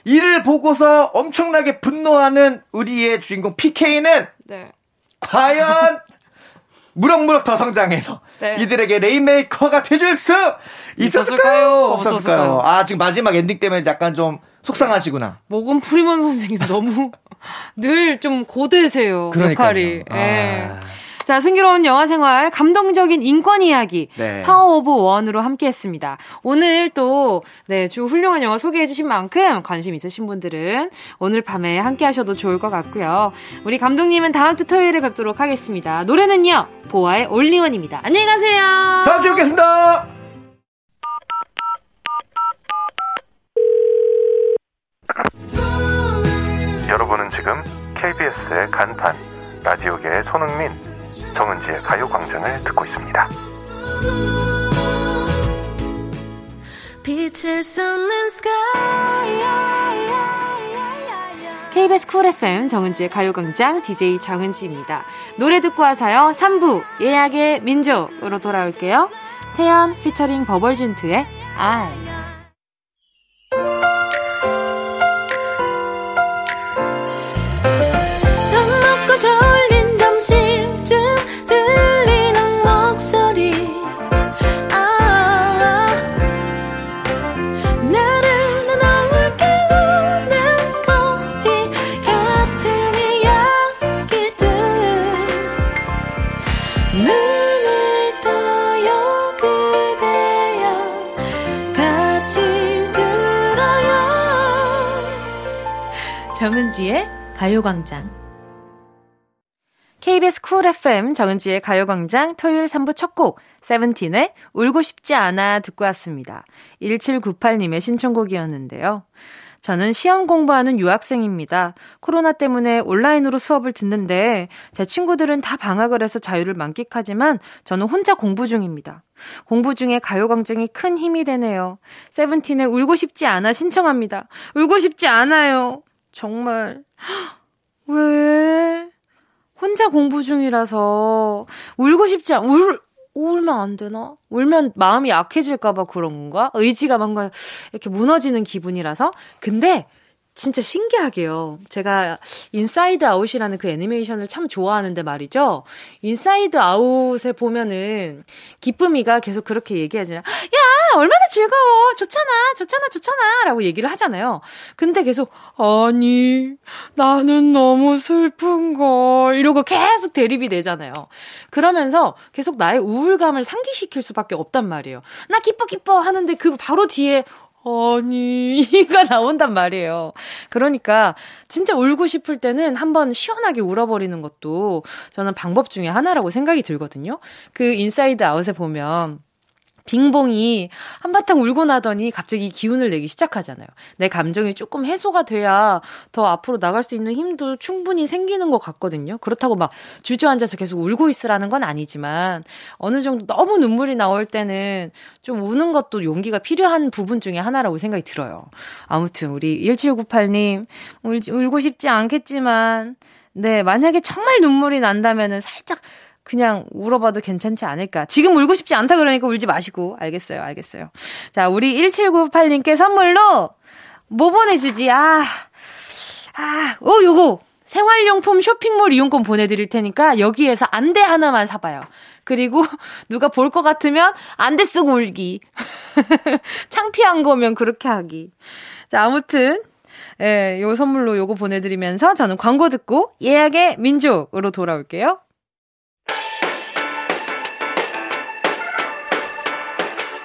이를 보고서 엄청나게 분노하는 우리의 주인공 PK는 네. 과연 무럭무럭 더 성장해서 네. 이들에게 rainmaker가 돼줄 수 있었을까요? 없었을까요? 없었을까요? 아 지금 마지막 엔딩 때문에 약간 좀 속상하시구나. 모건 프리먼 선생님 너무 늘 좀 고되세요 그러니까요. 역할이. 아. 예. 자, 승기로운 영화 생활, 감동적인 인권 이야기, 네. Power of One으로 함께 했습니다. 오늘 또, 네, 주 훌륭한 영화 소개해 주신 만큼 관심 있으신 분들은 오늘 밤에 함께 하셔도 좋을 것 같고요. 우리 감독님은 다음 주 토요일에 뵙도록 하겠습니다. 노래는요, 보아의 Only One입니다. 안녕히 가세요. 다음 주에 뵙겠습니다. 여러분은 지금 KBS의 간판, 라디오계의 손흥민, 정은지의 가요광장을 듣고 있습니다. KBS Cool FM 정은지의 가요광장 DJ 정은지입니다. 노래 듣고 와서요. 3부 예약의 민족으로 돌아올게요. 태연 피처링 버벌진트의 I. 정은지의 가요광장. KBS 쿨 FM 정은지의 가요광장 토요일 3부 첫 곡, 세븐틴의 울고 싶지 않아 듣고 왔습니다. 1798님의 신청곡이었는데요. 저는 시험 공부하는 유학생입니다. 코로나 때문에 온라인으로 수업을 듣는데 제 친구들은 다 방학을 해서 자유를 만끽하지만 저는 혼자 공부 중입니다. 공부 중에 가요광장이 큰 힘이 되네요. 세븐틴의 울고 싶지 않아 신청합니다. 울고 싶지 않아요. 정말. 왜? 혼자 공부 중이라서 울고 싶지 않, 울, 울면 안 되나? 울면 마음이 약해질까봐 그런 건가? 의지가 뭔가 이렇게 무너지는 기분이라서? 근데 진짜 신기하게요. 제가 Inside Out이라는 그 애니메이션을 참 좋아하는데 말이죠. Inside Out에 보면은 기쁨이가 계속 그렇게 얘기하잖아요. 야, 얼마나 즐거워. 좋잖아. 좋잖아. 좋잖아. 라고 얘기를 하잖아요. 근데 계속 아니, 나는 너무 슬픈 걸 이러고 계속 대립이 되잖아요. 그러면서 계속 나의 우울감을 상기시킬 수밖에 없단 말이에요. 나 기뻐 기뻐 하는데 그 바로 뒤에 아니, 이가 나온단 말이에요. 그러니까, 진짜 울고 싶을 때는 한번 시원하게 울어버리는 것도 저는 방법 중에 하나라고 생각이 들거든요. 그 Inside Out에 보면, 빙봉이 한바탕 울고 나더니 갑자기 기운을 내기 시작하잖아요. 내 감정이 조금 해소가 돼야 더 앞으로 나갈 수 있는 힘도 충분히 생기는 것 같거든요. 그렇다고 막 주저앉아서 계속 울고 있으라는 건 아니지만 어느 정도 너무 눈물이 나올 때는 좀 우는 것도 용기가 필요한 부분 중에 하나라고 생각이 들어요. 아무튼 우리 1798님 울, 울고 싶지 않겠지만 네, 만약에 정말 눈물이 난다면은 살짝 그냥 울어봐도 괜찮지 않을까. 지금 울고 싶지 않다 그러니까 울지 마시고. 알겠어요, 알겠어요. 자, 우리 1798님께 선물로 뭐 보내주지? 아, 아, 오, 요거. 생활용품 쇼핑몰 이용권 보내드릴 테니까 여기에서 안대 하나만 사봐요. 그리고 누가 볼 것 같으면 안대 쓰고 울기. 창피한 거면 그렇게 하기. 자, 아무튼 예, 요 선물로 요거 보내드리면서 저는 광고 듣고 예약의 민족으로 돌아올게요.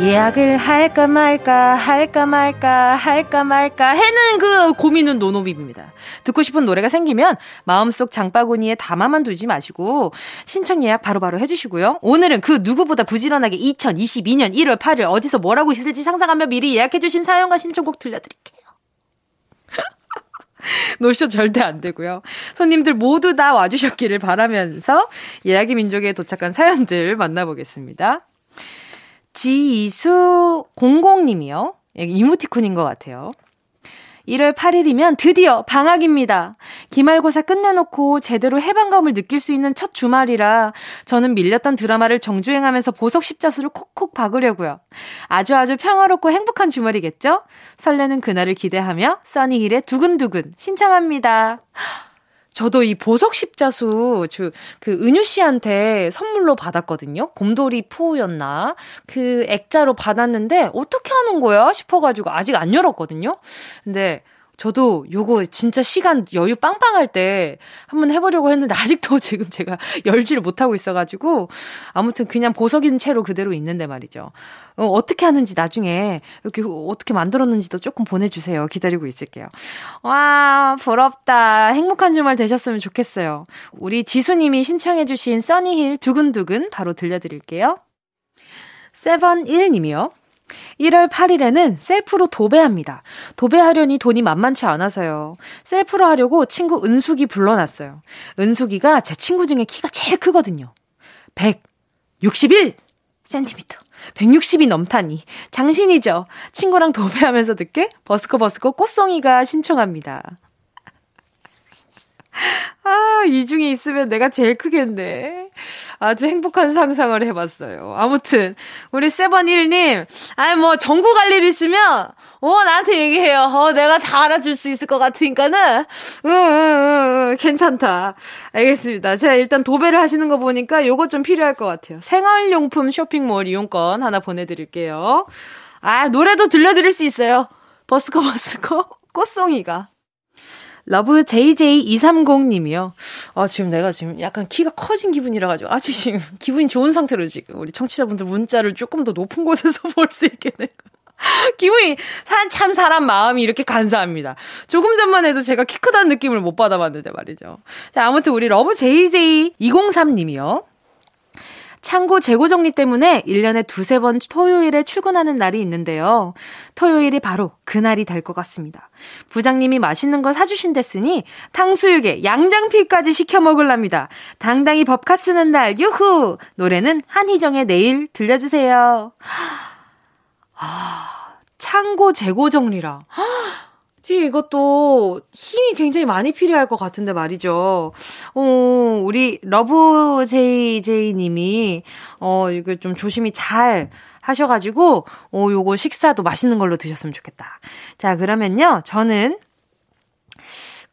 예약을 할까 말까 할까 말까 할까 말까 해는 그 고민은 노노비입니다. 듣고 싶은 노래가 생기면 마음속 장바구니에 담아만 두지 마시고 신청 예약 바로바로 바로 해주시고요. 오늘은 그 누구보다 부지런하게 2022년 1월 8일 어디서 뭐라고 있을지 상상하며 미리 예약해주신 사연과 신청곡 들려드릴게요. 노쇼 절대 안 되고요. 손님들 모두 다 와주셨기를 바라면서 예약의 민족에 도착한 사연들 만나보겠습니다. 지수 00님이요. 이모티콘인 것 같아요. 1월 8일이면 드디어 방학입니다. 기말고사 끝내놓고 제대로 해방감을 느낄 수 있는 첫 주말이라 저는 밀렸던 드라마를 정주행하면서 보석 십자수를 콕콕 박으려고요. 아주 아주 평화롭고 행복한 주말이겠죠? 설레는 그날을 기대하며 써니힐의 두근두근 신청합니다. 저도 이 보석 십자수 주, 그 은유 씨한테 선물로 받았거든요. 곰돌이 푸우였나? 그 액자로 받았는데 어떻게 하는 거야 싶어가지고 아직 안 열었거든요. 근데 저도 요거 진짜 시간 여유 빵빵할 때 한번 해보려고 했는데 아직도 지금 제가 열지를 못하고 있어가지고 아무튼 그냥 보석인 채로 그대로 있는데 말이죠. 어, 어떻게 하는지 나중에 이렇게 어떻게 만들었는지도 조금 보내주세요. 기다리고 있을게요. 와, 부럽다. 행복한 주말 되셨으면 좋겠어요. 우리 지수님이 신청해주신 써니힐 두근두근 바로 들려드릴게요. 세번 1님이요. 1월 8일에는 셀프로 도배합니다. 도배하려니 돈이 만만치 않아서요. 셀프로 하려고 친구 은숙이 불러놨어요. 은숙이가 제 친구 중에 키가 제일 크거든요. 161cm. 160이 넘다니. 장신이죠. 친구랑 도배하면서 듣게 버스커 버스커 꽃송이가 신청합니다. 아, 이 중에 있으면 내가 제일 크겠네. 아주 행복한 상상을 해봤어요. 아무튼, 우리 세번일님, 아니, 뭐, 전구 갈일 있으면, 어, 나한테 얘기해요. 어, 내가 다 알아줄 수 있을 것 같으니까는, 응, 응, 응, 응, 괜찮다. 알겠습니다. 제가 일단 도배를 하시는 거 보니까 요거 좀 필요할 것 같아요. 생활용품 쇼핑몰 이용권 하나 보내드릴게요. 아, 노래도 들려드릴 수 있어요. 버스커 버스커 꽃송이가. love JJ230님이요. 아, 지금 내가 지금 약간 키가 커진 기분이라가지고 아주 지금 기분이 좋은 상태로 지금 우리 청취자분들 문자를 조금 더 높은 곳에서 볼 수 있게 되고. 기분이 참 사람 마음이 이렇게 간사합니다. 조금 전만 해도 제가 키 크다는 느낌을 못 받아봤는데 말이죠. 자, 아무튼 우리 love JJ203님이요. 창고 재고 정리 때문에 1년에 두세 번 토요일에 출근하는 날이 있는데요. 토요일이 바로 그날이 될 것 같습니다. 부장님이 맛있는 거 사주신댔으니 탕수육에 양장피까지 시켜 먹을랍니다. 당당히 법카 쓰는 날, 유후! 노래는 한희정의 내일 들려주세요. 아, 창고 재고 정리라. 지금 이것도 힘이 굉장히 많이 필요할 것 같은데 말이죠. 어, 우리 love J 님이 어, 이거 좀 조심히 잘 하셔가지고, 어, 요거 식사도 맛있는 걸로 드셨으면 좋겠다. 자, 그러면요. 저는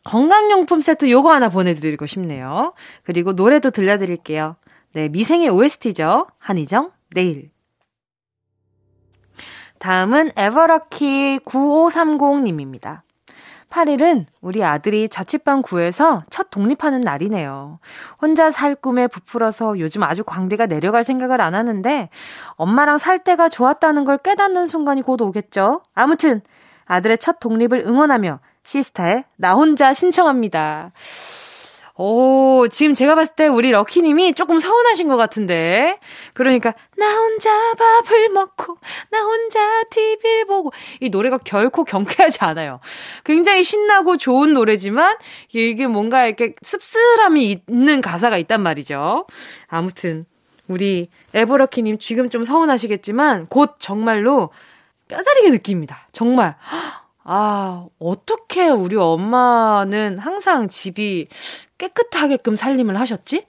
건강용품 세트 요거 하나 보내드리고 싶네요. 그리고 노래도 들려드릴게요. 네, 미생의 OST죠. 한희정, 내일. 다음은 에버럭키 9530님입니다. 8일은 우리 아들이 자취방 구해서 첫 독립하는 날이네요. 혼자 살 꿈에 부풀어서 요즘 아주 광대가 내려갈 생각을 안 하는데 엄마랑 살 때가 좋았다는 걸 깨닫는 순간이 곧 오겠죠. 아무튼 아들의 첫 독립을 응원하며 시스타의 나 혼자 신청합니다. 오, 지금 제가 봤을 때 우리 럭키님이 조금 서운하신 것 같은데. 그러니까, 나 혼자 밥을 먹고, 나 혼자 TV를 보고. 이 노래가 결코 경쾌하지 않아요. 굉장히 신나고 좋은 노래지만, 이게 뭔가 이렇게 씁쓸함이 있는 가사가 있단 말이죠. 아무튼, 우리 에버럭키님 지금 좀 서운하시겠지만, 곧 정말로 뼈저리게 느낍니다. 정말. 아, 어떻게 우리 엄마는 항상 집이 깨끗하게끔 살림을 하셨지?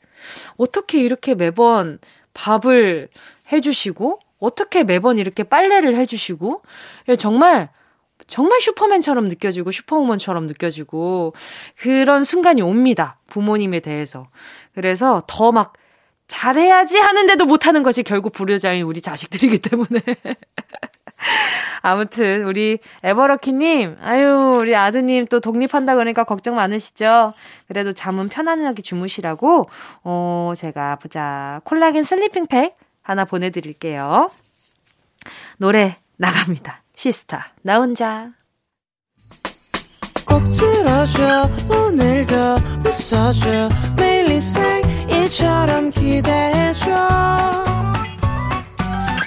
어떻게 이렇게 매번 밥을 해주시고, 어떻게 매번 이렇게 빨래를 해주시고, 예, 정말, 정말 슈퍼맨처럼 느껴지고, 슈퍼우먼처럼 느껴지고, 그런 순간이 옵니다. 부모님에 대해서. 그래서 더 막, 잘해야지 하는데도 못하는 것이 결국 불효자인 우리 자식들이기 때문에. 아무튼 우리 에버럭키님, 아유 우리 아드님 또 독립한다 그러니까 걱정 많으시죠? 그래도 잠은 편안하게 주무시라고 어 제가 보자 콜라겐 슬리핑팩 하나 보내드릴게요. 노래 나갑니다. 시스타 나 혼자. 꼭 들어줘 오늘도 웃어줘 매일 일처럼 기대해줘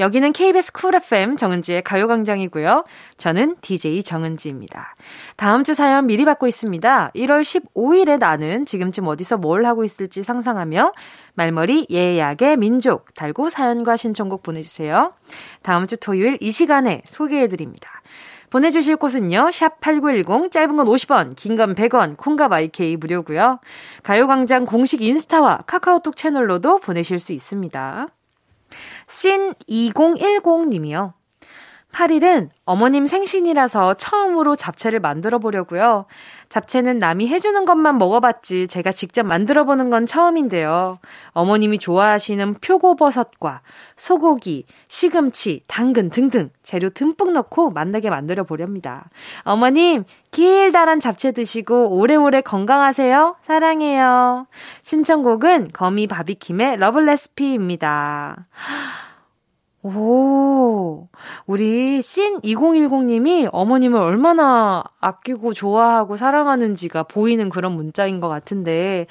여기는 KBS 쿨 FM 정은지의 가요광장이고요. 저는 DJ 정은지입니다. 다음 주 사연 미리 받고 있습니다. 1월 15일에 나는 지금쯤 어디서 뭘 하고 있을지 상상하며 말머리 예약의 민족 달고 사연과 신청곡 보내주세요. 다음 주 토요일 이 시간에 소개해드립니다. 보내주실 곳은요, 샵 8910, 짧은 건 50원, 긴 건 100원, 콩과 마이케이 무료고요 가요광장 공식 인스타와 카카오톡 채널로도 보내실 수 있습니다. 신2010님이요. 8일은 어머님 생신이라서 처음으로 잡채를 만들어 보려고요. 잡채는 남이 해주는 것만 먹어봤지 제가 직접 만들어 보는 건 처음인데요. 어머님이 좋아하시는 표고버섯과 소고기, 시금치, 당근 등등 재료 듬뿍 넣고 만나게 만들어 보렵니다. 어머님, 길다란 잡채 드시고 오래오래 건강하세요. 사랑해요. 신청곡은 거미 바비킴의 Love Recipe입니다. 오, 우리 씬2010님이 어머님을 얼마나 아끼고 좋아하고 사랑하는지가 보이는 그런 문자인 것 같은데,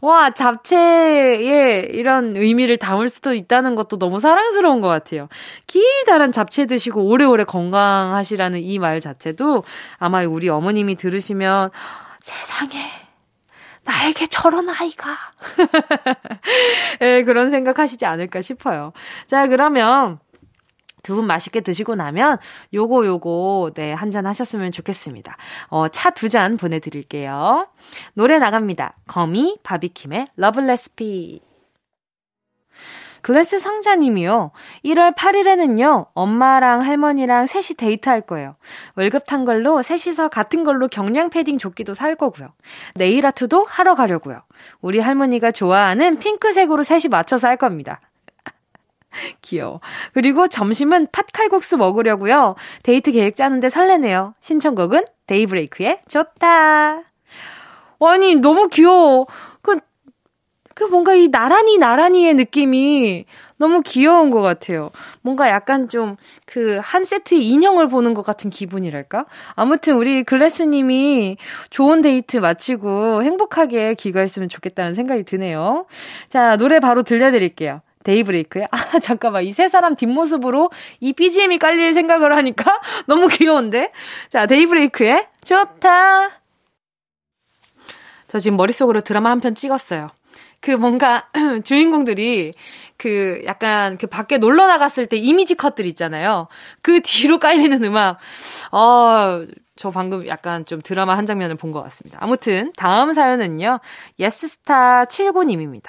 와, 잡채에 이런 의미를 담을 수도 있다는 것도 너무 사랑스러운 것 같아요. 길다란 잡채 드시고 오래오래 건강하시라는 이 말 자체도 아마 우리 어머님이 들으시면 세상에, 나에게 저런 아이가. 예, 그런 생각 하시지 않을까 싶어요. 자, 그러면 두분 맛있게 드시고 나면 요거 요거 네, 한 잔 하셨으면 좋겠습니다. 어, 차 두 잔 보내 드릴게요. 노래 나갑니다. 거미 바비킴의 Love Recipe. glass 상자님이요. 1월 8일에는요, 엄마랑 할머니랑 셋이 데이트할 거예요. 월급 탄 걸로 셋이서 같은 걸로 경량 패딩 조끼도 살 거고요. 네일 아트도 하러 가려고요. 우리 할머니가 좋아하는 핑크색으로 셋이 맞춰서 할 겁니다. 귀여워. 그리고 점심은 팥칼국수 먹으려고요. 데이트 계획 짜는데 설레네요. 신청곡은 데이브레이크의 좋다. 아니, 너무 귀여워. 그 뭔가 이 나란히 나란히의 느낌이 너무 귀여운 것 같아요. 뭔가 약간 좀 그 한 세트의 인형을 보는 것 같은 기분이랄까? 아무튼 우리 글래스님이 좋은 데이트 마치고 행복하게 귀가했으면 좋겠다는 생각이 드네요. 자, 노래 바로 들려드릴게요. 데이브레이크에 아 잠깐만 이 세 사람 뒷모습으로 이 BGM이 깔릴 생각을 하니까 너무 귀여운데 자 데이브레이크에 좋다 저 지금 머릿속으로 드라마 한 편 찍었어요 그 뭔가 주인공들이 그 약간 그 밖에 놀러 나갔을 때 이미지 컷들 있잖아요. 그 뒤로 깔리는 음악. 어, 저 방금 약간 좀 드라마 한 장면을 본 것 같습니다. 아무튼 다음 사연은요. 예스스타 79님입니다.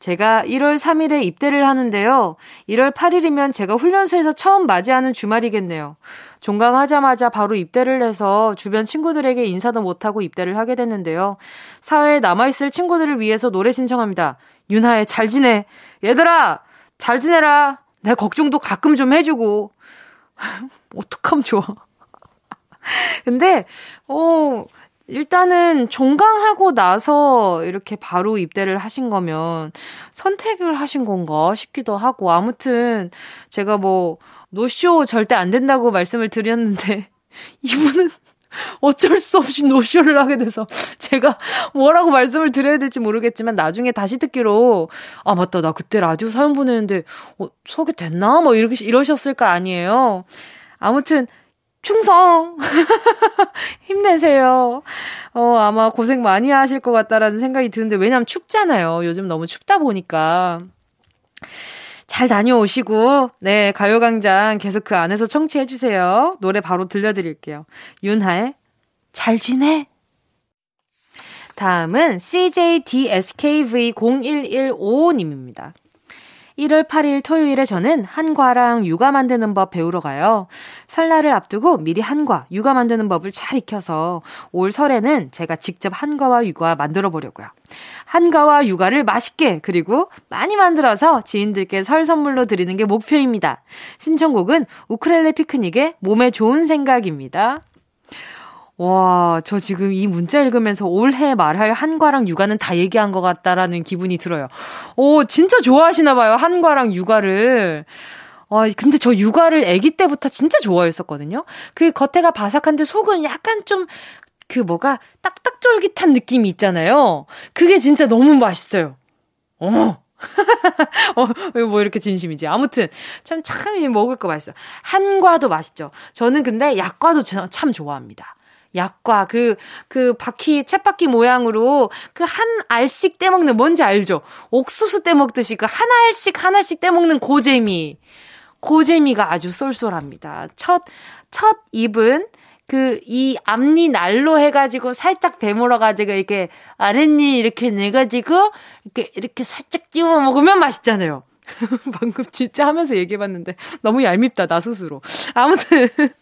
제가 1월 3일에 입대를 하는데요. 1월 8일이면 제가 훈련소에서 처음 맞이하는 주말이겠네요. 종강하자마자 바로 입대를 해서 주변 친구들에게 인사도 못하고 입대를 하게 됐는데요. 사회에 남아있을 친구들을 위해서 노래 신청합니다. 윤하의 잘 지내. 얘들아! 잘 지내라. 내 걱정도 가끔 좀 해주고. 어떡하면 좋아. 근데, 어, 일단은 종강하고 나서 이렇게 바로 입대를 하신 거면 선택을 하신 건가 싶기도 하고 아무튼 제가 뭐 노쇼 절대 안 된다고 말씀을 드렸는데 이분은 어쩔 수 없이 노쇼를 하게 돼서 제가 뭐라고 말씀을 드려야 될지 모르겠지만 나중에 다시 듣기로 아 맞다 나 그때 라디오 사연 보내는데 어 소개됐나 뭐 이렇게 이러셨을 거 아니에요. 아무튼 충성! 힘내세요. 어, 아마 고생 많이 하실 것 같다라는 생각이 드는데, 왜냐면 춥잖아요. 요즘 너무 춥다 보니까. 잘 다녀오시고, 네, 가요광장 계속 그 안에서 청취해주세요. 노래 바로 들려드릴게요. 윤하의 잘 지내? 다음은 CJDSKV01155님입니다. 1월 8일 토요일에 저는 한과랑 육아 만드는 법 배우러 가요. 설날을 앞두고 미리 한과, 육아 만드는 법을 잘 익혀서 올 설에는 제가 직접 한과와 육아 만들어 보려고요. 한과와 육아를 맛있게 그리고 많이 만들어서 지인들께 설 선물로 드리는 게 목표입니다. 신청곡은 우크렐레 피크닉의 몸에 좋은 생각입니다. 와, 저 지금 이 문자 읽으면서 올해 말할 한과랑 육아는 다 얘기한 것 같다라는 기분이 들어요. 오, 진짜 좋아하시나 봐요. 한과랑 육아를. 와, 근데 저 육아를 아기 때부터 진짜 좋아했었거든요. 그 겉에가 바삭한데 속은 약간 좀 그 뭐가 딱딱 쫄깃한 느낌이 있잖아요. 그게 진짜 너무 맛있어요. 어머. 어, 뭐 이렇게 진심이지. 아무튼, 참, 참, 먹을 거 맛있어. 한과도 맛있죠. 저는 근데 약과도 참 좋아합니다. 약과 그, 그 바퀴, 챗바퀴 모양으로 그 한 알씩 떼먹는, 뭔지 알죠? 옥수수 떼먹듯이 그 한 알씩 하나씩 떼먹는 고재미. 고재미가 아주 쏠쏠합니다. 첫, 첫 입은 그, 이 앞니 날로 해가지고 살짝 베물어가지고 이렇게 아랫니 이렇게 내가지고 이렇게, 이렇게 살짝 찝어 먹으면 맛있잖아요. 방금 진짜 하면서 얘기해봤는데 너무 얄밉다, 나 스스로. 아무튼.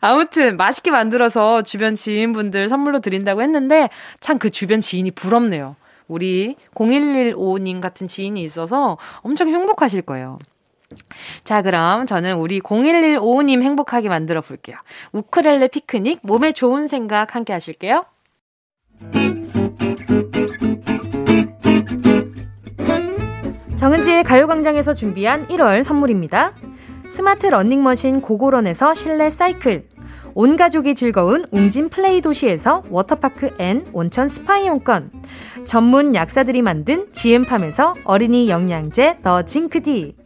아무튼 맛있게 만들어서 주변 지인분들 선물로 드린다고 했는데 참 그 주변 지인이 부럽네요. 우리 0115님 같은 지인이 있어서 엄청 행복하실 거예요. 자, 그럼 저는 우리 01155님 행복하게 만들어 볼게요. 우크렐레 피크닉, 몸에 좋은 생각 함께 하실게요. 정은지의 가요광장에서 준비한 1월 선물입니다. 스마트 러닝머신 고고런에서 실내 사이클, 온 가족이 즐거운 웅진 플레이 도시에서 워터파크 and 온천 스파 이용권, 전문 약사들이 만든 지엠팜에서 어린이 영양제 더 징크디,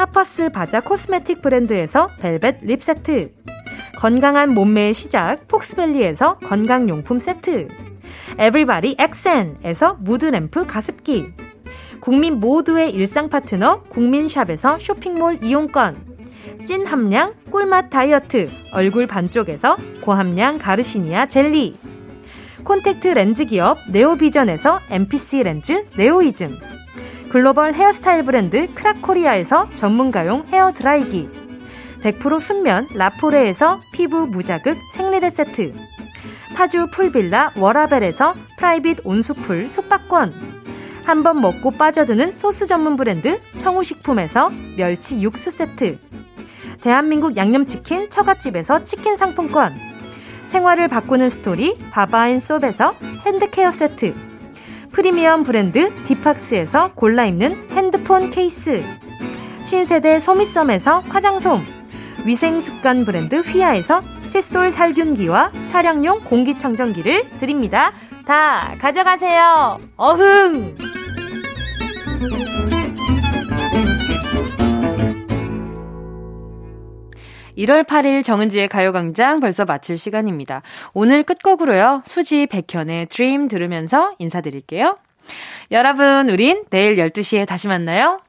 하퍼스 바자 cosmetic 브랜드에서 벨벳 lip 세트, 건강한 몸매의 시작 폭스밸리에서 건강용품 세트, 에브리바디 엑센에서 mood lamp 가습기, 국민 모두의 일상 파트너 국민샵에서 쇼핑몰 이용권, 찐 함량 꿀맛 다이어트 얼굴 반쪽에서 고함량 가르시니아 젤리, 콘택트 렌즈 기업 네오비전에서 MPC 렌즈 네오이즘, 글로벌 헤어스타일 브랜드 크라코리아에서 전문가용 헤어 드라이기, 100% 순면 라포레에서 피부 무자극 생리대 세트, 파주 pool villa 워라벨에서 private 온수풀 숙박권, 한 번 먹고 빠져드는 소스 전문 브랜드 청우식품에서 멸치 육수 세트, 대한민국 양념치킨 처갓집에서 치킨 상품권, 생활을 바꾸는 스토리 바바앤솝에서 hand care 세트, 프리미엄 브랜드 디팍스에서 골라 입는 핸드폰 케이스, 신세대 소미썸에서 화장솜, 위생습관 브랜드 휘하에서 칫솔 살균기와 차량용 공기청정기를 드립니다. 다 가져가세요. 어흥! 1월 8일 정은지의 가요광장 벌써 마칠 시간입니다. 오늘 끝곡으로요. 수지 백현의 Dream 들으면서 인사드릴게요. 여러분, 우린 내일 12시에 다시 만나요.